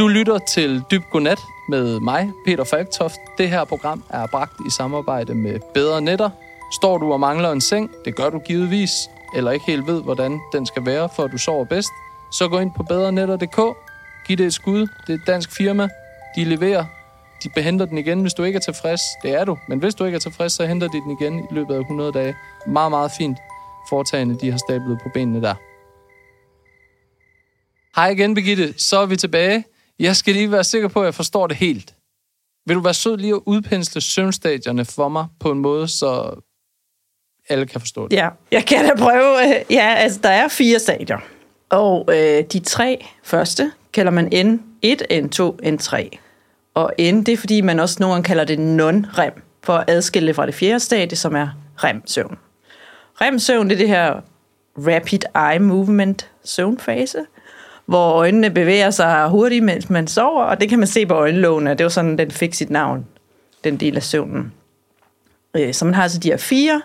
Du lytter til Dyb Godnat med mig, Peter Falktoft. Det her program er bragt i samarbejde med Bedre Netter. Står du og mangler en seng, det gør du givetvis, eller ikke helt ved, hvordan den skal være, for at du sover bedst, så gå ind på bedrenetter.dk. Giv det et skud. Det er et dansk firma. De leverer. De behenter den igen, hvis du ikke er tilfreds. Det er du. Men hvis du ikke er tilfreds, så henter de den igen i løbet af 100 dage. Meget, meget fint foretagende, de har stablet på benene der. Hej igen, Birgitte. Så er vi tilbage. Jeg skal lige være sikker på, at jeg forstår det helt. Vil du være sød lige at udpensle søvnstadierne for mig på en måde, så alle kan forstå det? Ja, jeg kan da prøve. Øh, ja, altså, der er fire stadier. Og øh, de tre første kalder man N1, N2, N3. Og N, det er fordi, man også nogle gange kalder det non-REM, for at adskille det fra det fjerde stadie, som er REM-søvn. REM-søvn, det er det her Rapid Eye Movement søvnfase, hvor øjnene bevæger sig hurtigt, mens man sover, og det kan man se på øjenlågene. Det var sådan, den fik sit navn, den del af søvnen. Øh, så man har altså de her fire,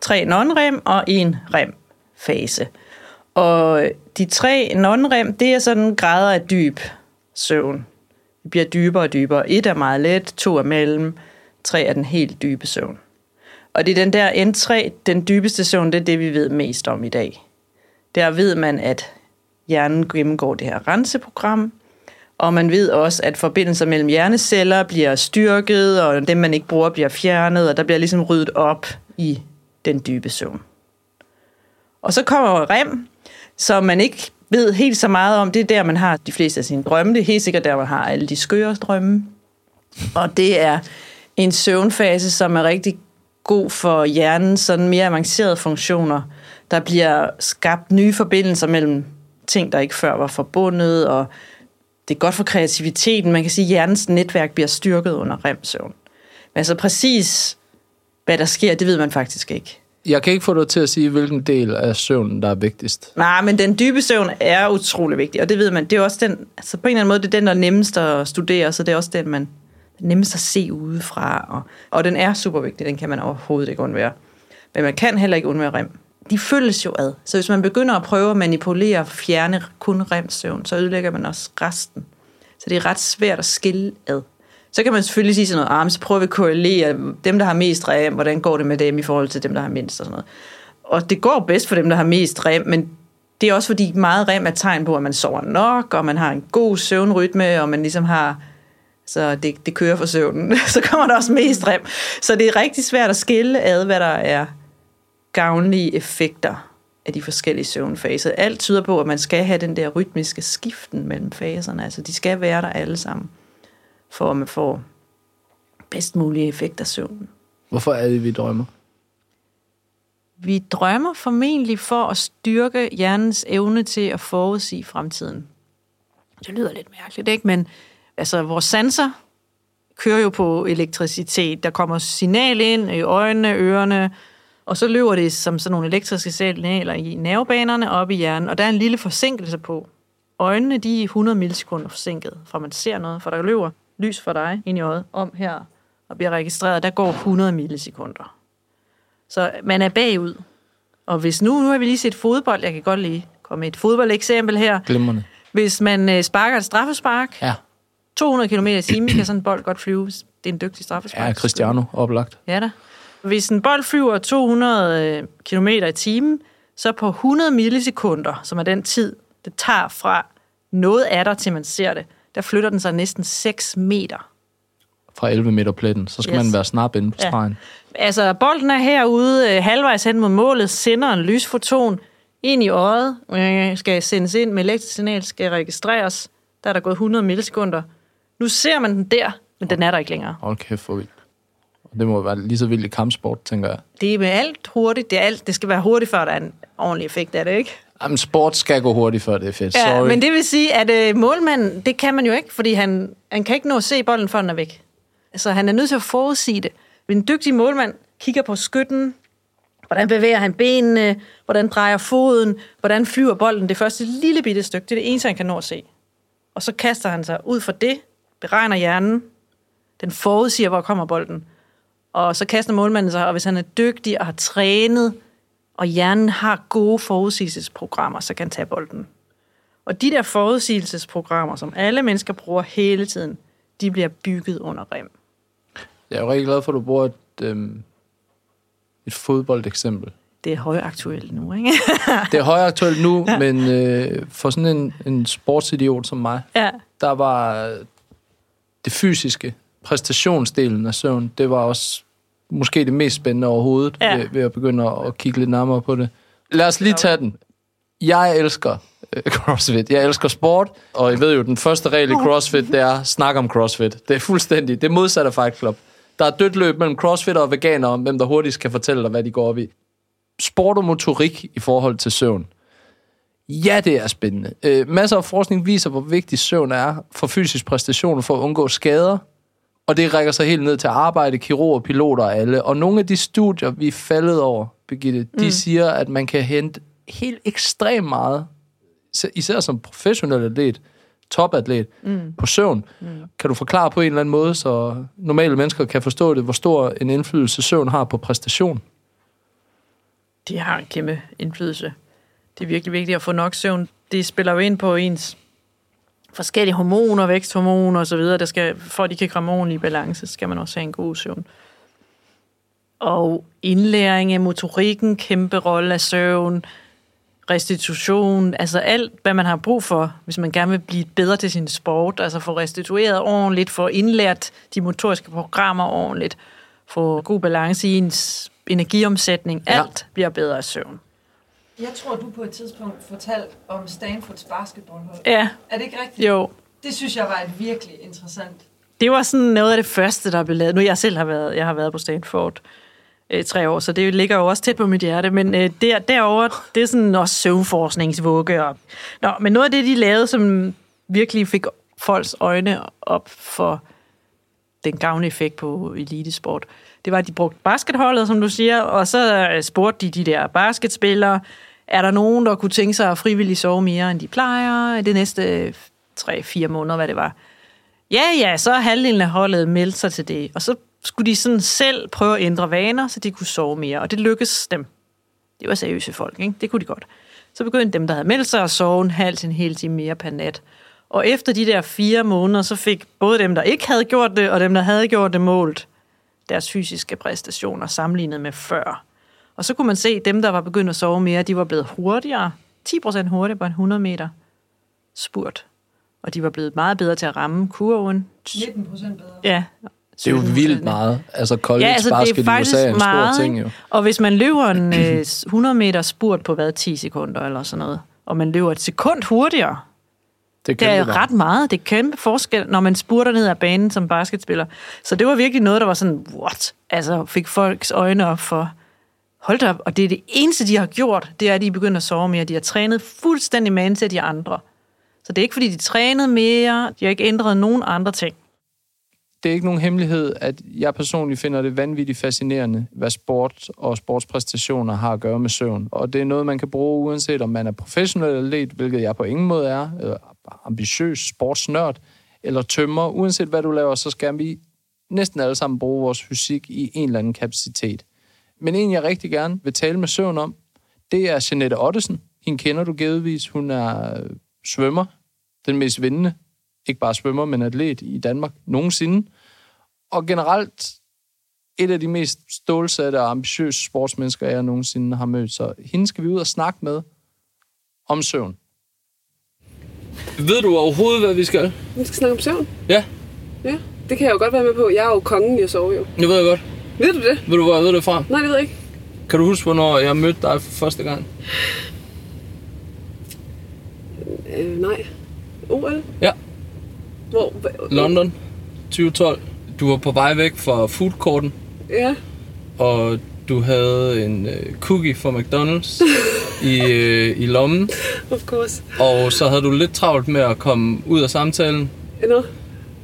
tre non-REM og en REM-fase. Og de tre non-REM, det er sådan grader af dyb søvn. Det bliver dybere og dybere. Et er meget let, to er mellem, tre er den helt dybe søvn. Og det er den der N3, den dybeste søvn, det er det, vi ved mest om i dag. Der ved man, at hjernen gennemgår det her renseprogram, og man ved også, at forbindelser mellem hjerneceller bliver styrket, og dem, man ikke bruger, bliver fjernet, og der bliver ligesom ryddet op i den dybe søvn. Og så kommer REM, som man ikke ved helt så meget om. Det er der, man har de fleste af sine drømme. Det er helt sikkert der, man har alle de skøre drømme. Og det er en søvnfase, som er rigtig god for hjernen, sådan mere avancerede funktioner. Der bliver skabt nye forbindelser mellem ting, der ikke før var forbundet, og det er godt for kreativiteten. Man kan sige, at hjernens netværk bliver styrket under REM-søvn. Men altså præcis, hvad der sker, det ved man faktisk ikke. Jeg kan ikke få dig til at sige, hvilken del af søvnen, der er vigtigst. Nej, men den dybe søvn er utrolig vigtig, og det ved man. Det er også den, altså på en eller anden måde, det er den, der er nemmest at studere, så det er også den, man er nemmest at se udefra. Og, og den er super vigtig, den kan man overhovedet ikke undvære. Men man kan heller ikke undvære rem. De følges jo ad. Så hvis man begynder at prøve at manipulere og fjerne kun remsøvn, så ødelægger man også resten. Så det er ret svært at skille ad. Så kan man selvfølgelig sige sådan noget, ah, så prøver vi at korrelere dem, der har mest rem, hvordan går det med dem i forhold til dem, der har mindst og sådan noget. Og det går bedst for dem, der har mest rem, men det er også fordi meget rem er tegn på, at man sover nok, og man har en god søvnrytme, og man ligesom har, så det, det kører for søvnen. så kommer der også mest rem. Så det er rigtig svært at skille ad, hvad der er gavnlige effekter af de forskellige søvnfaser. Alt tyder på, at man skal have den der rytmiske skiften mellem faserne. Altså, de skal være der alle sammen for at man får bedst mulige effekt af søvnen. Hvorfor er det, vi drømmer? Vi drømmer formentlig for at styrke hjernens evne til at forudsige fremtiden. Det lyder lidt mærkeligt, ikke? Men altså, vores sanser kører jo på elektricitet. Der kommer signal ind i øjnene, ørerne, og så løber det som sådan nogle elektriske signaler i nervebanerne op i hjernen, og der er en lille forsinkelse på. Øjnene, de er 100 millisekunder forsinket, fra man ser noget, for der løber lys for dig ind i øjet om her og bliver registreret, der går 100 millisekunder. Så man er bagud. Og hvis nu, nu har vi lige set fodbold, jeg kan godt lige komme med et fodboldeksempel her. Glimrende. Hvis man øh, sparker et straffespark, Ja. 200 km i timen, kan sådan en bold godt flyve. Det er en dygtig straffespark. Ja, Cristiano, oplagt. Ja da. Hvis en bold flyver 200 km i timen, så på 100 millisekunder, som er den tid, det tager fra noget af dig, til man ser det, der flytter den sig næsten 6 meter. Fra 11 meter pletten. Så skal Yes. man være snap inde på Ja. stregen. Altså, bolden er herude øh, halvvejs hen mod målet, sender en lysfoton ind i øjet, øh, skal sendes ind med elektrisk signal, skal registreres. Der er der gået 100 millisekunder. Nu ser man den der, men den er der ikke længere. Hold kæft, for vildt. Det må være lige så vildt i kampsport, tænker jeg. Det er med alt hurtigt. Det, er alt, det skal være hurtigt, før der er en ordentlig effekt af det, ikke? Jamen, sport skal gå hurtigt, før det er fedt. Ja, Sorry. men det vil sige, at øh, målmanden, det kan man jo ikke, fordi han, han kan ikke nå at se bolden, før den er væk. Så han er nødt til at forudsige det. Men en dygtig målmand kigger på skytten, hvordan bevæger han benene, hvordan drejer foden, hvordan flyver bolden det første lille bitte stykke. Det er det eneste, han kan nå at se. Og så kaster han sig ud for det, beregner hjernen, den forudsiger, hvor kommer bolden. Og så kaster målmanden sig, og hvis han er dygtig og har trænet, og hjernen har gode forudsigelsesprogrammer, så kan han tage bolden. Og de der forudsigelsesprogrammer, som alle mennesker bruger hele tiden, de bliver bygget under rem. Jeg er jo rigtig glad for, at du bruger et, øhm, et fodboldeksempel. Det er højaktuelt nu, ikke? Det er højaktuelt nu, ja. men øh, for sådan en, en sportsidiot som mig, ja. der var det fysiske, præstationsdelen af søvn, det var også måske det mest spændende overhovedet, ja. ved, ved at begynde at, at kigge lidt nærmere på det. Lad os lige tage den. Jeg elsker øh, CrossFit. Jeg elsker sport, og jeg ved jo, den første regel i CrossFit, det er snak om CrossFit. Det er fuldstændig, det er modsat af Fight Club. Der er dødt løb mellem CrossFit og veganer om, hvem der hurtigst kan fortælle dig, hvad de går op i. Sport og motorik i forhold til søvn. Ja, det er spændende. Øh, masser af forskning viser, hvor vigtig søvn er for fysisk præstation for at undgå skader. Og det rækker sig helt ned til arbejde, kirurger, piloter og alle. Og nogle af de studier, vi er faldet over, Birgitte, de mm. siger, at man kan hente helt ekstremt meget, især som professionel atlet, topatlet, mm. på søvn. Mm. Kan du forklare på en eller anden måde, så normale mennesker kan forstå det, hvor stor en indflydelse søvn har på præstation? Det har en kæmpe indflydelse. Det er virkelig vigtigt at få nok søvn. Det spiller jo ind på ens forskellige hormoner, væksthormoner osv., der skal, for at de kan komme ordentligt i balance, skal man også have en god søvn. Og indlæring af motorikken, kæmpe rolle af søvn, restitution, altså alt, hvad man har brug for, hvis man gerne vil blive bedre til sin sport, altså få restitueret ordentligt, få indlært de motoriske programmer ordentligt, få god balance i ens energiomsætning, alt ja. bliver bedre af søvn. Jeg tror, du på et tidspunkt fortalte om Stanfords basketballhold. Ja. Er det ikke rigtigt? Jo. Det synes jeg var et virkelig interessant. Det var sådan noget af det første, der blev lavet. Nu jeg selv har været, jeg har været på Stanford øh, tre år, så det ligger jo også tæt på mit hjerte. Men øh, der, derovre, det er sådan også søvnforskningsvugge. Og, nå, men noget af det, de lavede, som virkelig fik folks øjne op for den gavnlige effekt på elitesport, det var, at de brugte basketholdet, som du siger, og så øh, spurgte de de der basketspillere, er der nogen, der kunne tænke sig at frivilligt sove mere, end de plejer i de næste 3-4 måneder, hvad det var. Ja, ja, så halvdelen af holdet meldte sig til det, og så skulle de sådan selv prøve at ændre vaner, så de kunne sove mere, og det lykkedes dem. Det var seriøse folk, ikke? Det kunne de godt. Så begyndte dem, der havde meldt sig at sove en halv til en hel time mere per nat. Og efter de der fire måneder, så fik både dem, der ikke havde gjort det, og dem, der havde gjort det målt, deres fysiske præstationer sammenlignet med før. Og så kunne man se, at dem, der var begyndt at sove mere, de var blevet hurtigere. 10% hurtigere på en 100 meter spurt. Og de var blevet meget bedre til at ramme kurven. 19 procent bedre. Ja. Det er jo vildt meget. Altså college ja, altså, basket det er faktisk i USA er en meget, stor ting jo. Og hvis man løber en 100 meter spurt på hvad, 10 sekunder eller sådan noget, og man løber et sekund hurtigere, det, det er ret meget. Det er kæmpe forskel, når man spurter ned ad banen som basketspiller. Så det var virkelig noget, der var sådan, what? Altså fik folks øjne op for, hold op. Og det er det eneste, de har gjort, det er, at de er begyndt at sove mere. De har trænet fuldstændig med til de andre. Så det er ikke, fordi de trænede mere. De har ikke ændret nogen andre ting det er ikke nogen hemmelighed, at jeg personligt finder det vanvittigt fascinerende, hvad sport og sportspræstationer har at gøre med søvn. Og det er noget, man kan bruge, uanset om man er professionel atlet, hvilket jeg på ingen måde er, eller ambitiøs sportsnørd, eller tømmer. Uanset hvad du laver, så skal vi næsten alle sammen bruge vores fysik i en eller anden kapacitet. Men en, jeg rigtig gerne vil tale med søvn om, det er Jeanette Ottesen. Hende kender du givetvis. Hun er svømmer, den mest vindende ikke bare svømmer, men atlet i Danmark nogensinde. Og generelt et af de mest stålsatte og ambitiøse sportsmennesker, jeg nogensinde har mødt. Så hende skal vi ud og snakke med om søvn. Ved du overhovedet, hvad vi skal? Vi skal snakke om søvn? Ja. Ja, det kan jeg jo godt være med på. Jeg er jo kongen, jeg sover jo. Det ved jeg godt. Ved du det? Ved du, hvor jeg ved det fra? Nej, det ved jeg ikke. Kan du huske, hvornår jeg mødte dig for første gang? Øh, nej. OL? Ja. Hvor? London 2012. Du var på vej væk fra foodcourten. Ja. Og du havde en uh, cookie fra McDonald's i, uh, i lommen. Of course. Og så havde du lidt travlt med at komme ud af samtalen. Nå.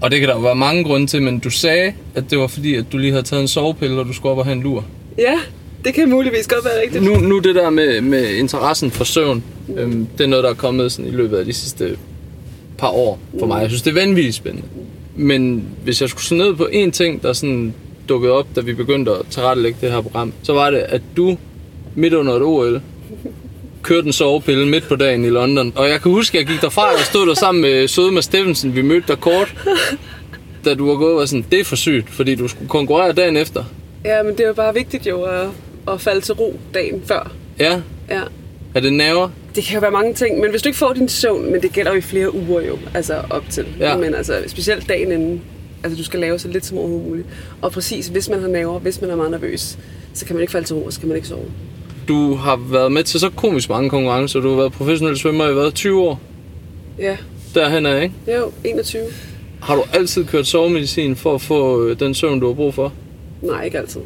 Og det kan der være mange grunde til, men du sagde, at det var fordi, at du lige havde taget en sovepille, og du skulle op og have en lur. Ja, det kan muligvis godt være rigtigt. Nu, nu det der med, med interessen for søvn, øhm, det er noget, der er kommet sådan i løbet af de sidste par år for mig. Jeg synes, det er vanvittigt spændende. Men hvis jeg skulle se ned på en ting, der sådan dukkede op, da vi begyndte at tilrettelægge det her program, så var det, at du midt under et OL kørte en sovepille midt på dagen i London. Og jeg kan huske, at jeg gik derfra og stod der sammen med søde med Steffensen. Vi mødte dig kort, da du var gået og var sådan, det er for sygt, fordi du skulle konkurrere dagen efter. Ja, men det er jo bare vigtigt jo at, at falde til ro dagen før. Ja, Ja. er det nerver? Det kan jo være mange ting, men hvis du ikke får din søvn, men det gælder jo i flere uger jo, altså op til. Ja. Men altså, specielt dagen inden, altså du skal lave så lidt som overhovedet muligt. Og præcis, hvis man har nerver, hvis man er meget nervøs, så kan man ikke falde til ro, og så kan man ikke sove. Du har været med til så komisk mange konkurrencer. Du har været professionel svømmer i hvad, 20 år? Ja, Derhen er, ikke? jo 21. Har du altid kørt sovemedicin for at få øh, den søvn, du har brug for? Nej, ikke altid.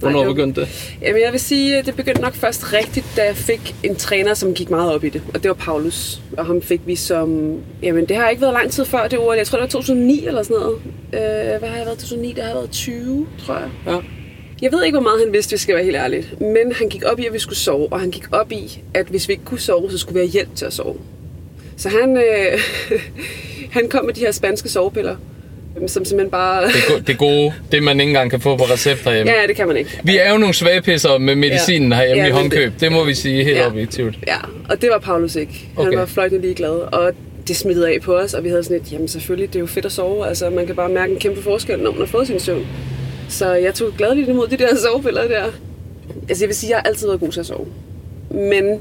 Hvornår var- begyndte det? Jamen, jeg vil sige, at det begyndte nok først rigtigt, da jeg fik en træner, som gik meget op i det. Og det var Paulus. Og ham fik vi som... Jamen, det har ikke været lang tid før det år. Jeg tror, det var 2009 eller sådan noget. Øh, hvad har jeg været 2009? Det har været 20, tror jeg. Ja. Jeg ved ikke, hvor meget han vidste, jeg skal være helt ærlig. Men han gik op i, at vi skulle sove. Og han gik op i, at hvis vi ikke kunne sove, så skulle vi have hjælp til at sove. Så han, øh, han kom med de her spanske sovepiller. øhm, Som simpelthen bare... Det, go- det gode, det man ikke engang kan få på recept herhjemme. Ja, det kan man ikke. Vi er jo nogle svagpisser med medicinen Ja. herhjemme Ja, i håndkøb. Det må vi sige helt Ja. objektivt. Ja, og det var Paulus ikke. Han Okay. var fløjtende ligeglad, og det smittede af på os, og vi havde sådan et, jamen selvfølgelig, det er jo fedt at sove, altså man kan bare mærke en kæmpe forskel, når man har fået sin søvn. Så jeg tog gladeligt imod de der sovepiller der. Altså jeg vil sige, jeg har altid været god til at sove. Men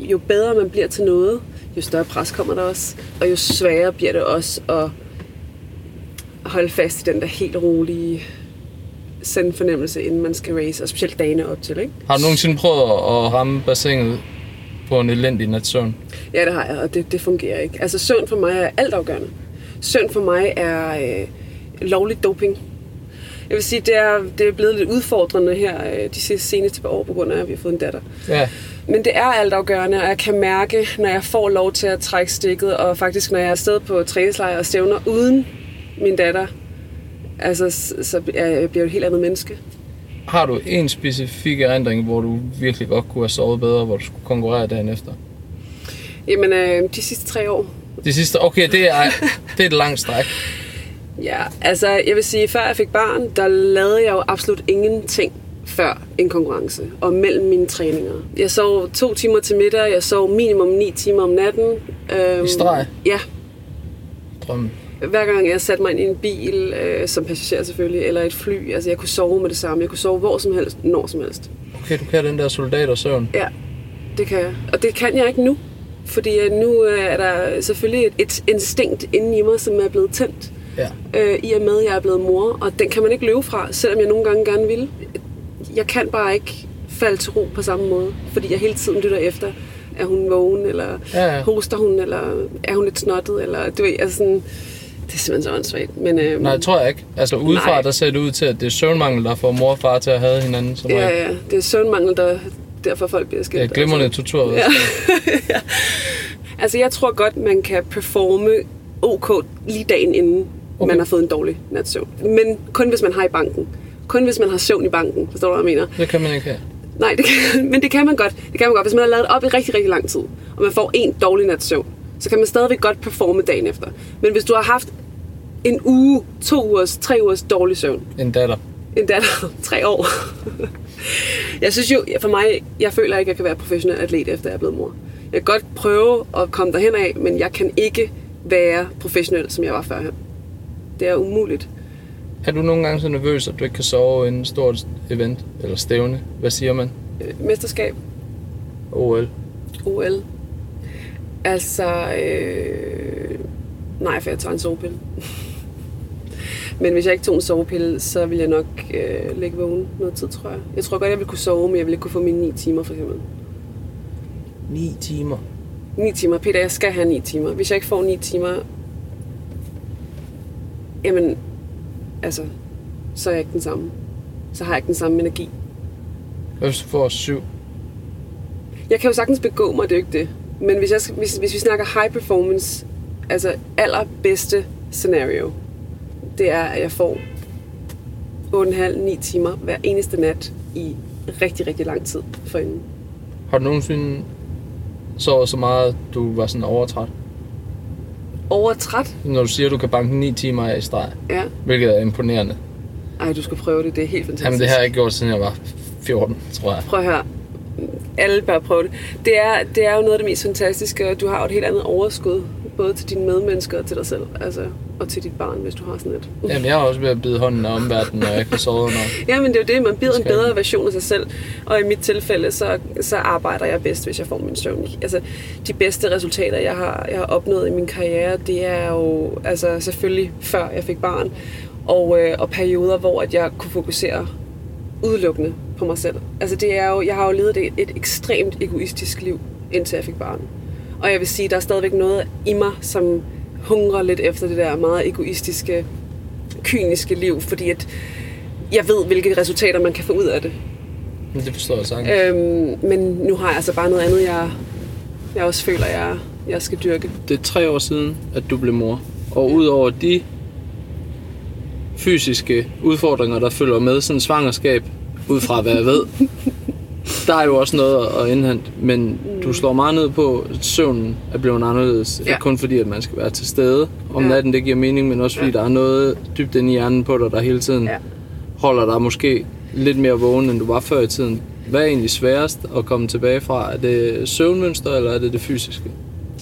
jo bedre man bliver til noget, jo større pres kommer der også, og jo sværere bliver det også at holde fast i den der helt rolige sende fornemmelse, inden man skal race, og specielt dagene op til, ikke? Har du nogensinde prøvet at ramme bassinet på en elendig natsøvn? Ja, det har jeg, og det, det fungerer ikke. Altså søvn for mig er altafgørende. Søvn for mig er øh, lovlig doping. Jeg vil sige, det er, det er blevet lidt udfordrende her øh, de sidste seneste par år, på grund af, at vi har fået en datter. Ja. Men det er altafgørende, og jeg kan mærke, når jeg får lov til at trække stikket, og faktisk når jeg er afsted på træningslejr og stævner uden min datter, altså, så, jeg bliver jeg et helt andet menneske. Har du en specifik erindring, hvor du virkelig godt kunne have sovet bedre, hvor du skulle konkurrere dagen efter? Jamen, øh, de sidste tre år, Det sidste, okay, det er, det er et langt stræk. Ja, altså jeg vil sige, før jeg fik barn, der lavede jeg jo absolut ingenting før en konkurrence og mellem mine træninger. Jeg sov to timer til middag, jeg sov minimum ni timer om natten. Øhm, I streg? Ja, Drømmen. hver gang jeg satte mig ind i en bil, øh, som passager selvfølgelig, eller et fly, altså jeg kunne sove med det samme. Jeg kunne sove hvor som helst, når som helst. Okay, du kan den der soldatersøvn. Ja, det kan jeg. Og det kan jeg ikke nu. Fordi øh, nu øh, er der selvfølgelig et, et instinkt inde i mig, som er blevet tændt. Ja. øh, i og med, at jeg er blevet mor, og den kan man ikke løbe fra, selvom jeg nogle gange gerne vil. Jeg kan bare ikke falde til ro på samme måde, fordi jeg hele tiden lytter efter, er hun vågen, eller Ja, ja. hoster hun, eller er hun lidt snottet, eller du ved, altså sådan, det er simpelthen så åndssvagt. Men, øh, Nej, det tror jeg ikke. Altså udefra, Nej. der ser det ud til, at det er søvnmangel, der får mor og far til at have hinanden. Som ja, ja, det er søvnmangel, der derfor folk bliver skilt. Det er glimrende tortur. Ja. Altså, jeg tror godt, man kan performe OK lige dagen inden, okay. Man har fået en dårlig nats søvn. Men kun hvis man har i banken. Kun hvis man har søvn i banken. Forstår du, hvad jeg mener? Det kan man ikke have. Nej, det kan, men det kan man godt. Det kan man godt. Hvis man har lavet op i rigtig, rigtig lang tid, og man får en dårlig nats søvn, så kan man stadigvæk godt performe dagen efter. Men hvis du har haft en uge, to ugers, tre ugers dårlig søvn, En datter. en datter, tre år. jeg synes jo, for mig, jeg føler ikke, at jeg kan være professionel atlet, efter jeg er blevet mor. Jeg kan godt prøve at komme derhen af, men jeg kan ikke være professionel, som jeg var førhen. Det er umuligt. Er du nogle gange så nervøs, at du ikke kan sove inden et stort event eller stævne? Hvad siger man? Øh, Mesterskab, OL. OL. Altså, øh... nej, for jeg tager en sovepille. men hvis jeg ikke tog en sovepille, så ville jeg nok øh, ligge vågen noget tid, tror jeg. Jeg tror godt, jeg ville kunne sove, men jeg ville ikke kunne få mine 9 timer, for eksempel. 9 timer. 9 timer. Peter, jeg skal have 9 timer. Hvis jeg ikke får 9 timer, jamen, altså, så er jeg ikke den samme. Så har jeg ikke den samme energi. Hvad hvis du får 7? Jeg kan jo sagtens begå mig, det er jo ikke det. Men hvis, jeg, hvis, hvis vi snakker high performance, altså allerbedste scenario, det er, at jeg får 8,5-9 timer hver eneste nat i rigtig, rigtig lang tid forinden. Har du nogensinde sovet så meget, du var sådan overtræt? Overtræt? Når du siger, at du kan banke 9 timer af i streg, Ja. hvilket er imponerende. Ej, du skal prøve det. Det er helt fantastisk. Jamen det har jeg ikke gjort, siden jeg var 14, tror jeg. Prøv at høre. alle bør prøve det. Det er, det er jo noget af det mest fantastiske, og du har jo et helt andet overskud, både til dine medmennesker og til dig selv, altså, og til dit barn, hvis du har sådan et. Jamen, jeg har også ved at bide hånden af omverdenen, når jeg kan sove under. Ja, men det er jo det, man bliver en bedre version af sig selv. Og i mit tilfælde, så, så arbejder jeg bedst, hvis jeg får min søvn. Altså, de bedste resultater, jeg har, jeg har opnået i min karriere, det er jo altså, selvfølgelig før jeg fik barn. Og, øh, og perioder, hvor at jeg kunne fokusere udelukkende på mig selv. Altså, det er jo, jeg har jo levet et, et ekstremt egoistisk liv, indtil jeg fik barn. Og jeg vil sige, der er stadigvæk noget i mig, som hungrer lidt efter det der meget egoistiske, kyniske liv, fordi at jeg ved, hvilke resultater man kan få ud af det. Men det forstår jeg sagtens. Øhm, men nu har jeg altså bare noget andet, jeg, jeg også føler, jeg, jeg skal dyrke. Det er tre år siden, at du blev mor. Og udover de fysiske udfordringer, der følger med sådan en svangerskab, ud fra hvad jeg ved, der er jo også noget at indhente, men du slår meget ned på, at søvnen er blevet anderledes. Ja. Ikke kun fordi, at man skal være til stede om Ja. natten, det giver mening, men også fordi, der er noget dybt inde i hjernen på dig, der hele tiden Ja. holder dig måske lidt mere vågen, end du var før i tiden. Hvad er egentlig sværest at komme tilbage fra? Er det søvnmønster, eller er det det fysiske?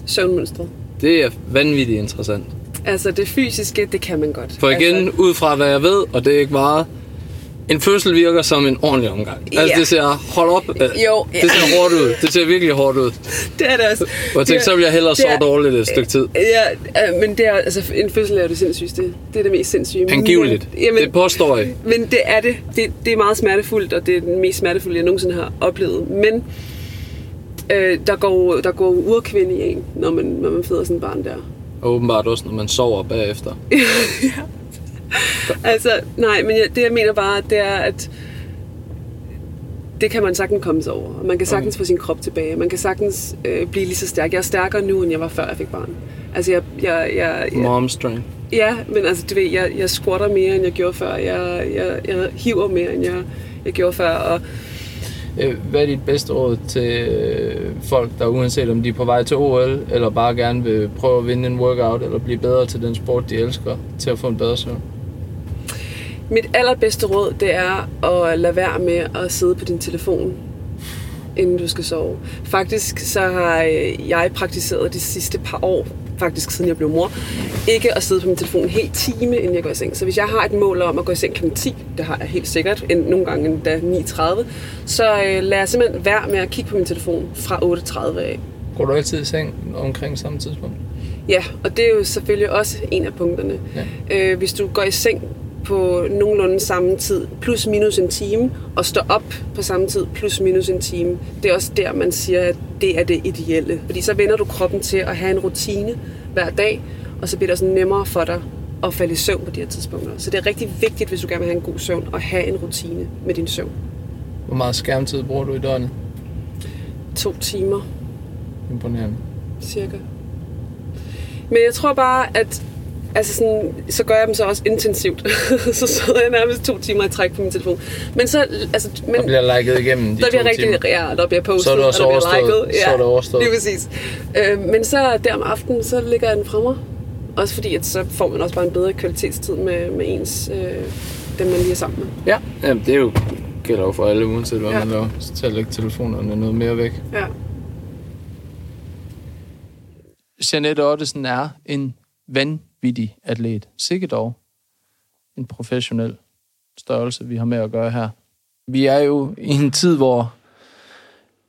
Søvnmønstret. Det er vanvittigt interessant. Altså det fysiske, det kan man godt. For igen, altså, ud fra hvad jeg ved, og det er ikke meget, en fødsel virker som en ordentlig omgang. Altså Ja. det ser, hold op, øh, Jo, ja. det ser hårdt ud. Det ser virkelig hårdt ud. det er det også. Og jeg tænkte, så vil jeg hellere er- sove dårligt et stykke tid. Ja, øh, men det er, altså, en fødsel er jo det sindssygste. Det er det mest sindssyge. Men- Angiveligt. Jamen, Det påstår jeg. Men det er det. det. Det er meget smertefuldt, og det er den mest smertefulde, jeg nogensinde har oplevet. Men øh, der, går, der går urkvinde i en, når man, når man føder sådan et barn der. Og åbenbart også, når man sover bagefter. Altså, nej, men jeg, det jeg mener bare, det er, at det kan man sagtens komme sig over. Og man kan sagtens få sin krop tilbage. Man kan sagtens øh, blive lige så stærk. Jeg er stærkere nu, end jeg var før jeg fik barn. Altså, jeg, jeg, jeg, jeg, Mom strength. Ja, men altså, du ved, jeg, jeg squatter mere, end jeg gjorde før. Jeg, jeg, jeg hiver mere, end jeg, jeg gjorde før. Og Øh, Hvad er dit bedste råd til øh, folk, der uanset om de er på vej til OL, eller bare gerne vil prøve at vinde en workout, eller blive bedre til den sport, de elsker, til at få en bedre søvn? Mit allerbedste råd, det er at lade være med at sidde på din telefon, inden du skal sove. Faktisk så har øh, jeg praktiseret de sidste par år, faktisk siden jeg blev mor, ikke at sidde på min telefon en hel time, inden jeg går i seng. Så hvis jeg har et mål om at gå i seng kl. 10, det har jeg helt sikkert, end nogle gange endda 9.30, så øh, lader jeg simpelthen være med at kigge på min telefon fra 8.30 af. Går du altid i seng omkring samme tidspunkt? Ja, og det er jo selvfølgelig også en af punkterne. Ja. Øh, hvis du går i seng på nogenlunde samme tid, plus minus en time, og står op på samme tid, plus minus en time, det er også der, man siger, at det er det ideelle. Fordi så vender du kroppen til at have en rutine hver dag, og så bliver det også nemmere for dig at falde i søvn på de her tidspunkter. Så det er rigtig vigtigt, hvis du gerne vil have en god søvn, at have en rutine med din søvn. Hvor meget skærmtid bruger du i døgnet? To timer Imponerende. cirka. Men jeg tror bare, at altså sådan, så gør jeg dem så også intensivt. så sidder jeg nærmest to timer i træk på min telefon. Men så, altså, men, Der bliver liket igennem de der bliver to rigtig, timer. ja, der bliver postet, Så er det også og der bliver liket. Så er det overstået. Lige præcis. Øh, men så der om aftenen, så ligger jeg den fra mig. Også fordi, at så får man også bare en bedre kvalitetstid med, med ens, øh, dem man lige er sammen med. Ja, Jamen, det er jo, gælder jo for alle, uanset hvad Ja. ja. man laver. Så at lægge telefonerne noget mere væk. Ja. Jeanette Ottesen er en vanvittig atlet. Sikkert dog en professionel størrelse, vi har med at gøre her. Vi er jo i en tid, hvor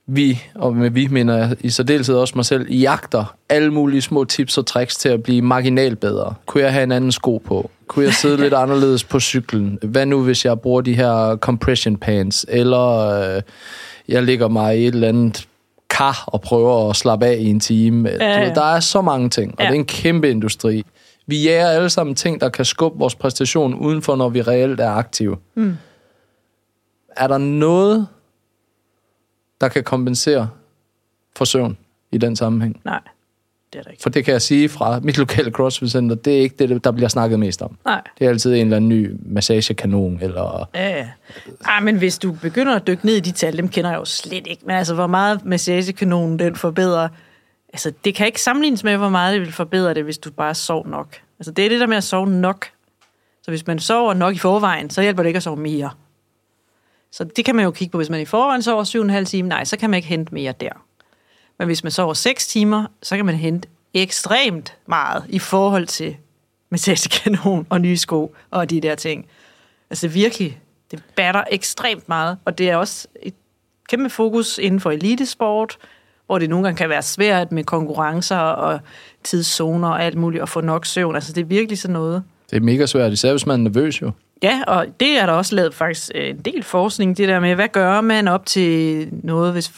vi, og med vi mener jeg i særdeleshed også mig selv, jagter alle mulige små tips og tricks til at blive marginalt bedre. Kunne jeg have en anden sko på? Kunne jeg sidde lidt anderledes på cyklen? Hvad nu, hvis jeg bruger de her compression pants? Eller øh, jeg ligger mig i et eller andet kar og prøver at slappe af i en time. Ja, Ja. Der er så mange ting, og ja. det er en kæmpe industri. Vi jager alle sammen ting, der kan skubbe vores præstation udenfor, når vi reelt er aktive. Mm. Er der noget, der kan kompensere for søvn i den sammenhæng? Nej, det er der ikke. For det kan jeg sige fra mit lokale CrossFit Center, det er ikke det, der bliver snakket mest om. Nej. Det er altid en eller anden ny massagekanon, eller... Ja, ja. Ej, men hvis du begynder at dykke ned i de tal, dem kender jeg jo slet ikke. Men altså, hvor meget massagekanonen den forbedrer, altså, det kan ikke sammenlignes med, hvor meget det vil forbedre det, hvis du bare sov nok. Altså, det er det der med at sove nok. Så hvis man sover nok i forvejen, så hjælper det ikke at sove mere. Så det kan man jo kigge på, hvis man i forvejen sover 7,5 timer. Nej, så kan man ikke hente mere der. Men hvis man sover 6 timer, så kan man hente ekstremt meget i forhold til massagekanon og nye sko og de der ting. Altså virkelig, det batter ekstremt meget, og det er også et kæmpe fokus inden for elitesport, hvor det nogle gange kan være svært med konkurrencer og tidszoner og alt muligt at få nok søvn. Altså det er virkelig sådan noget. Det er mega svært, især hvis man er nervøs jo. Ja, og det er der også lavet faktisk øh, en del forskning, det der med, hvad gør man op til noget, hvis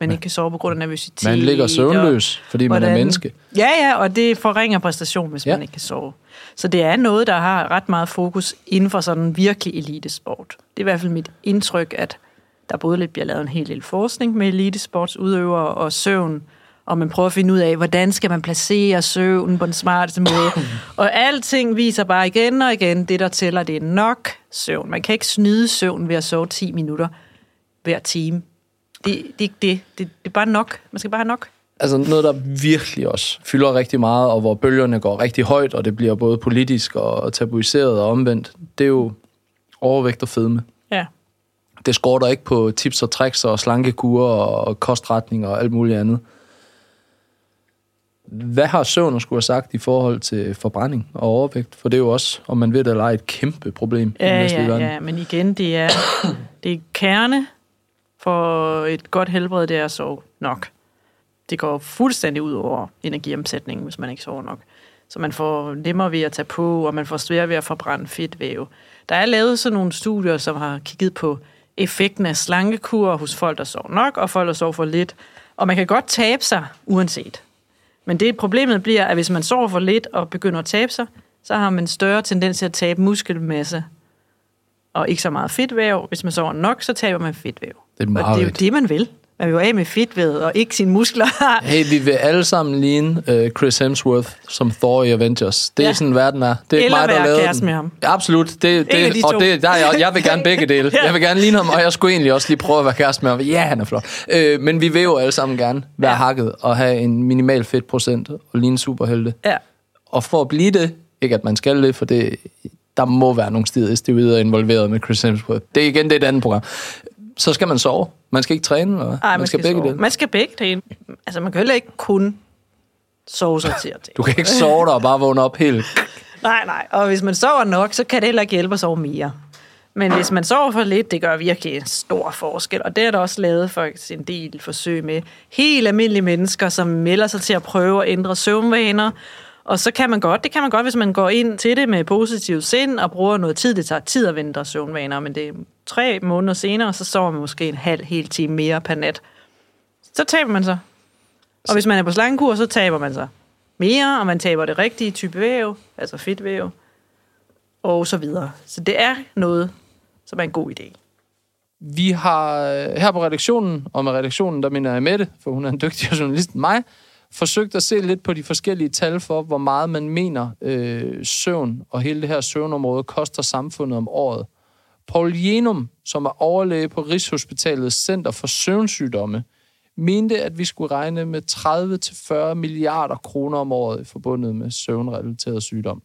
man ikke kan sove på grund af nervøsitet. Man ligger søvnløs, fordi man er hvordan- menneske. Ja, ja, og det forringer præstation, hvis Ja. man ikke kan sove. Så det er noget, der har ret meget fokus inden for sådan en virkelig elitesport. Det er i hvert fald mit indtryk, at der både lidt bliver lavet en hel del forskning med elitesportsudøvere og søvn, og man prøver at finde ud af, hvordan skal man placere søvn på den smarteste måde. og alting viser bare igen og igen, det der tæller, det er nok søvn. Man kan ikke snyde søvn ved at sove 10 minutter hver time. Det, det er ikke det. det. Det er bare nok. Man skal bare have nok. Altså noget, der virkelig også fylder rigtig meget, og hvor bølgerne går rigtig højt, og det bliver både politisk og tabuiseret og omvendt, det er jo overvægt og fedme. Ja. Det skorter ikke på tips og tricks og slankekurer og kostretning og alt muligt andet. Hvad har søvn skulle have sagt i forhold til forbrænding og overvægt? For det er jo også, om man ved det eller ej, et kæmpe problem i den Ja, vestlige ja, verden. ja, men igen, det er, det er kerne for et godt helbred, det er at sove nok. Det går fuldstændig ud over energiomsætningen, hvis man ikke sover nok. Så man får nemmere ved at tage på, og man får svært ved at forbrænde fedtvæv. Der er lavet sådan nogle studier, som har kigget på effekten af slankekur hos folk, der sover nok, og folk, der sover for lidt. Og man kan godt tabe sig, uanset. Men det problemet bliver, at hvis man sover for lidt og begynder at tabe sig, så har man større tendens til at tabe muskelmasse og ikke så meget fedtvæv. Hvis man sover nok, så taber man fedtvæv. Det er og det er jo det, man vil. Man vil jo af med fedtvævet og ikke sine muskler. Hey, vi vil alle sammen ligne uh, Chris Hemsworth som Thor i Avengers. Det er Ja. sådan, verden er. Det er Eller mig, der lavede den. med ham. Ja, absolut. Det, det, de og to. det, der er jeg, jeg vil gerne begge dele. Ja. Jeg vil gerne ligne ham, og jeg skulle egentlig også lige prøve at være kæreste med ham. Ja, han er flot. Øh, men vi vil jo alle sammen gerne være Ja. hakket og have en minimal fedtprocent og ligne superhelte. ja. Og for at blive det, ikke at man skal det, for det, der må være nogle steroider involveret med Chris Hemsworth. Det er igen det er et andet program. Så skal man sove. Man skal ikke træne, eller hvad? Ej, man, skal, begge sove. dele. Man skal begge dele. Altså, man kan heller ikke kun sove sig til at Du kan ikke sove dig og bare vågne op helt. Nej, nej. Og hvis man sover nok, så kan det heller ikke hjælpe at sove mere. Men hvis man sover for lidt, det gør virkelig en stor forskel. Og det er der også lavet faktisk en del forsøg med. Helt almindelige mennesker, som melder sig til at prøve at ændre søvnvaner. Og så kan man godt, det kan man godt, hvis man går ind til det med positivt sind og bruger noget tid. Det tager tid at ændre søvnvaner, men det er tre måneder senere, så sover man måske en halv, hel time mere per nat. Så taber man sig. Og hvis man er på slangekur, så taber man sig mere, og man taber det rigtige type væv, altså fedtvæv, og så videre. Så det er noget, som er en god idé. Vi har øh, her på redaktionen, og med redaktionen, der minder jeg Mette, for hun er en dygtigere journalist end mig, forsøgt at se lidt på de forskellige tal for, hvor meget man mener øh, søvn og hele det her søvnområde koster samfundet om året. Paul Jenum, som er overlæge på Rigshospitalets Center for Søvnsygdomme, mente, at vi skulle regne med 30-40 milliarder kroner om året forbundet med søvnrelateret sygdom.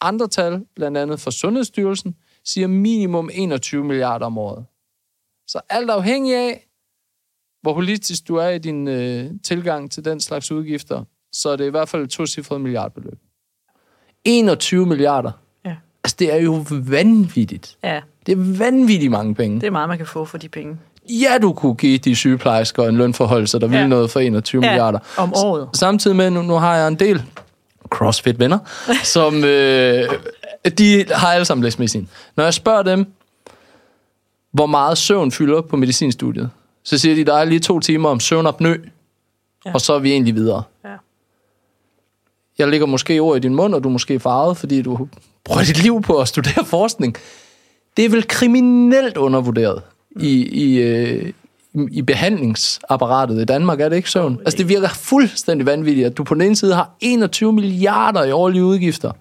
Andre tal, blandt andet fra Sundhedsstyrelsen, siger minimum 21 milliarder om året. Så alt afhængig af, hvor holistisk du er i din øh, tilgang til den slags udgifter, så er det i hvert fald et tocifret milliardbeløb. 21 milliarder. Ja. Altså, det er jo vanvittigt. Ja, Det er vanvittigt mange penge. det er meget, man kan få for de penge. Ja, du kunne give de sygeplejersker en lønforholdelse, der ville Ja. noget for 21 Ja, milliarder. om året. Samtidig med, nu, nu har jeg en del CrossFit-venner, som øh, de har alle sammen læst medicin. Når jeg spørger dem, hvor meget søvn fylder på medicinstudiet, så siger de, der er lige to timer om søvnapnø, ja. Ja. og så er vi egentlig videre. Ja. Jeg lægger måske ord i din mund, og du er måske farvet, fordi du bruger dit liv på at studere forskning. Det er vel kriminelt undervurderet i, i, øh, i- i behandlingsapparatet i Danmark, er det ikke søvn? Altså, det virker fuldstændig vanvittigt, at du på den ene side har 21 milliarder i årlige udgifter,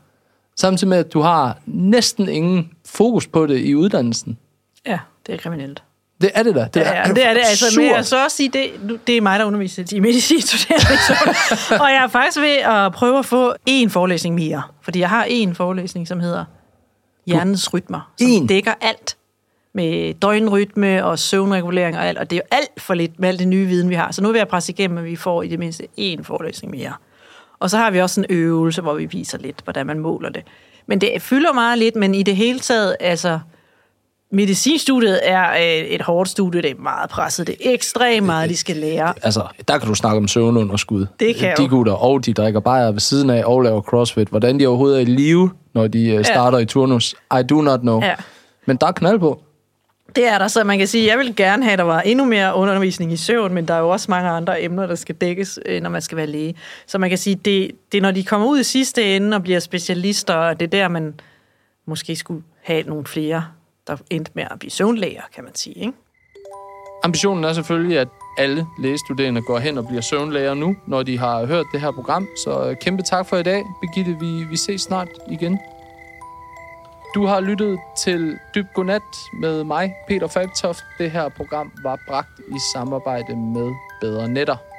samtidig med, at du har næsten ingen fokus på det i uddannelsen. Ja, det er kriminelt. Det er det da. Det Ja, ja, det er det. Altså, men jeg så også sige, det, nu- det er mig, der underviser i medicinstuderende. og jeg er faktisk ved at prøve at få en forelæsning mere. Fordi jeg har en forelæsning, som hedder Hjernens rytmer, som En? dækker alt. med døgnrytme og søvnregulering og alt, og det er jo alt for lidt med al det nye viden, vi har. Så nu vil jeg presse igennem, at vi får i det mindste én forelæsning mere. Og så har vi også en øvelse, hvor vi viser lidt, hvordan man måler det. Men det fylder meget lidt, men i det hele taget, altså, medicinstudiet er øh, et hårdt studie, det er meget presset, det er ekstremt meget, de skal lære. Altså, der kan du snakke om søvnunderskud. Det kan De gutter, og de drikker bajer ved siden af og laver crossfit. Hvordan de overhovedet er i live, når de øh, starter i turnus, I do not know. Ja. Men der er knald på. Det er der, så man kan sige, jeg vil gerne have, at der var endnu mere undervisning i søvn, men der er jo også mange andre emner, der skal dækkes, øh, når man skal være læge. Så man kan sige, det, det er når de kommer ud i sidste ende og bliver specialister, og det er der, man måske skulle have nogle flere, der endte med at blive søvnlæger, kan man sige. Ikke? Ambitionen er selvfølgelig, at alle lægestuderende går hen og bliver søvnlæger nu, når de har hørt det her program. Så øh, kæmpe tak for i dag, Birgitte. Vi, vi ses snart igen. Du har lyttet til Dyb Godnat med mig, Peter Falktoft. Det her program var bragt i samarbejde med Bedre Netter.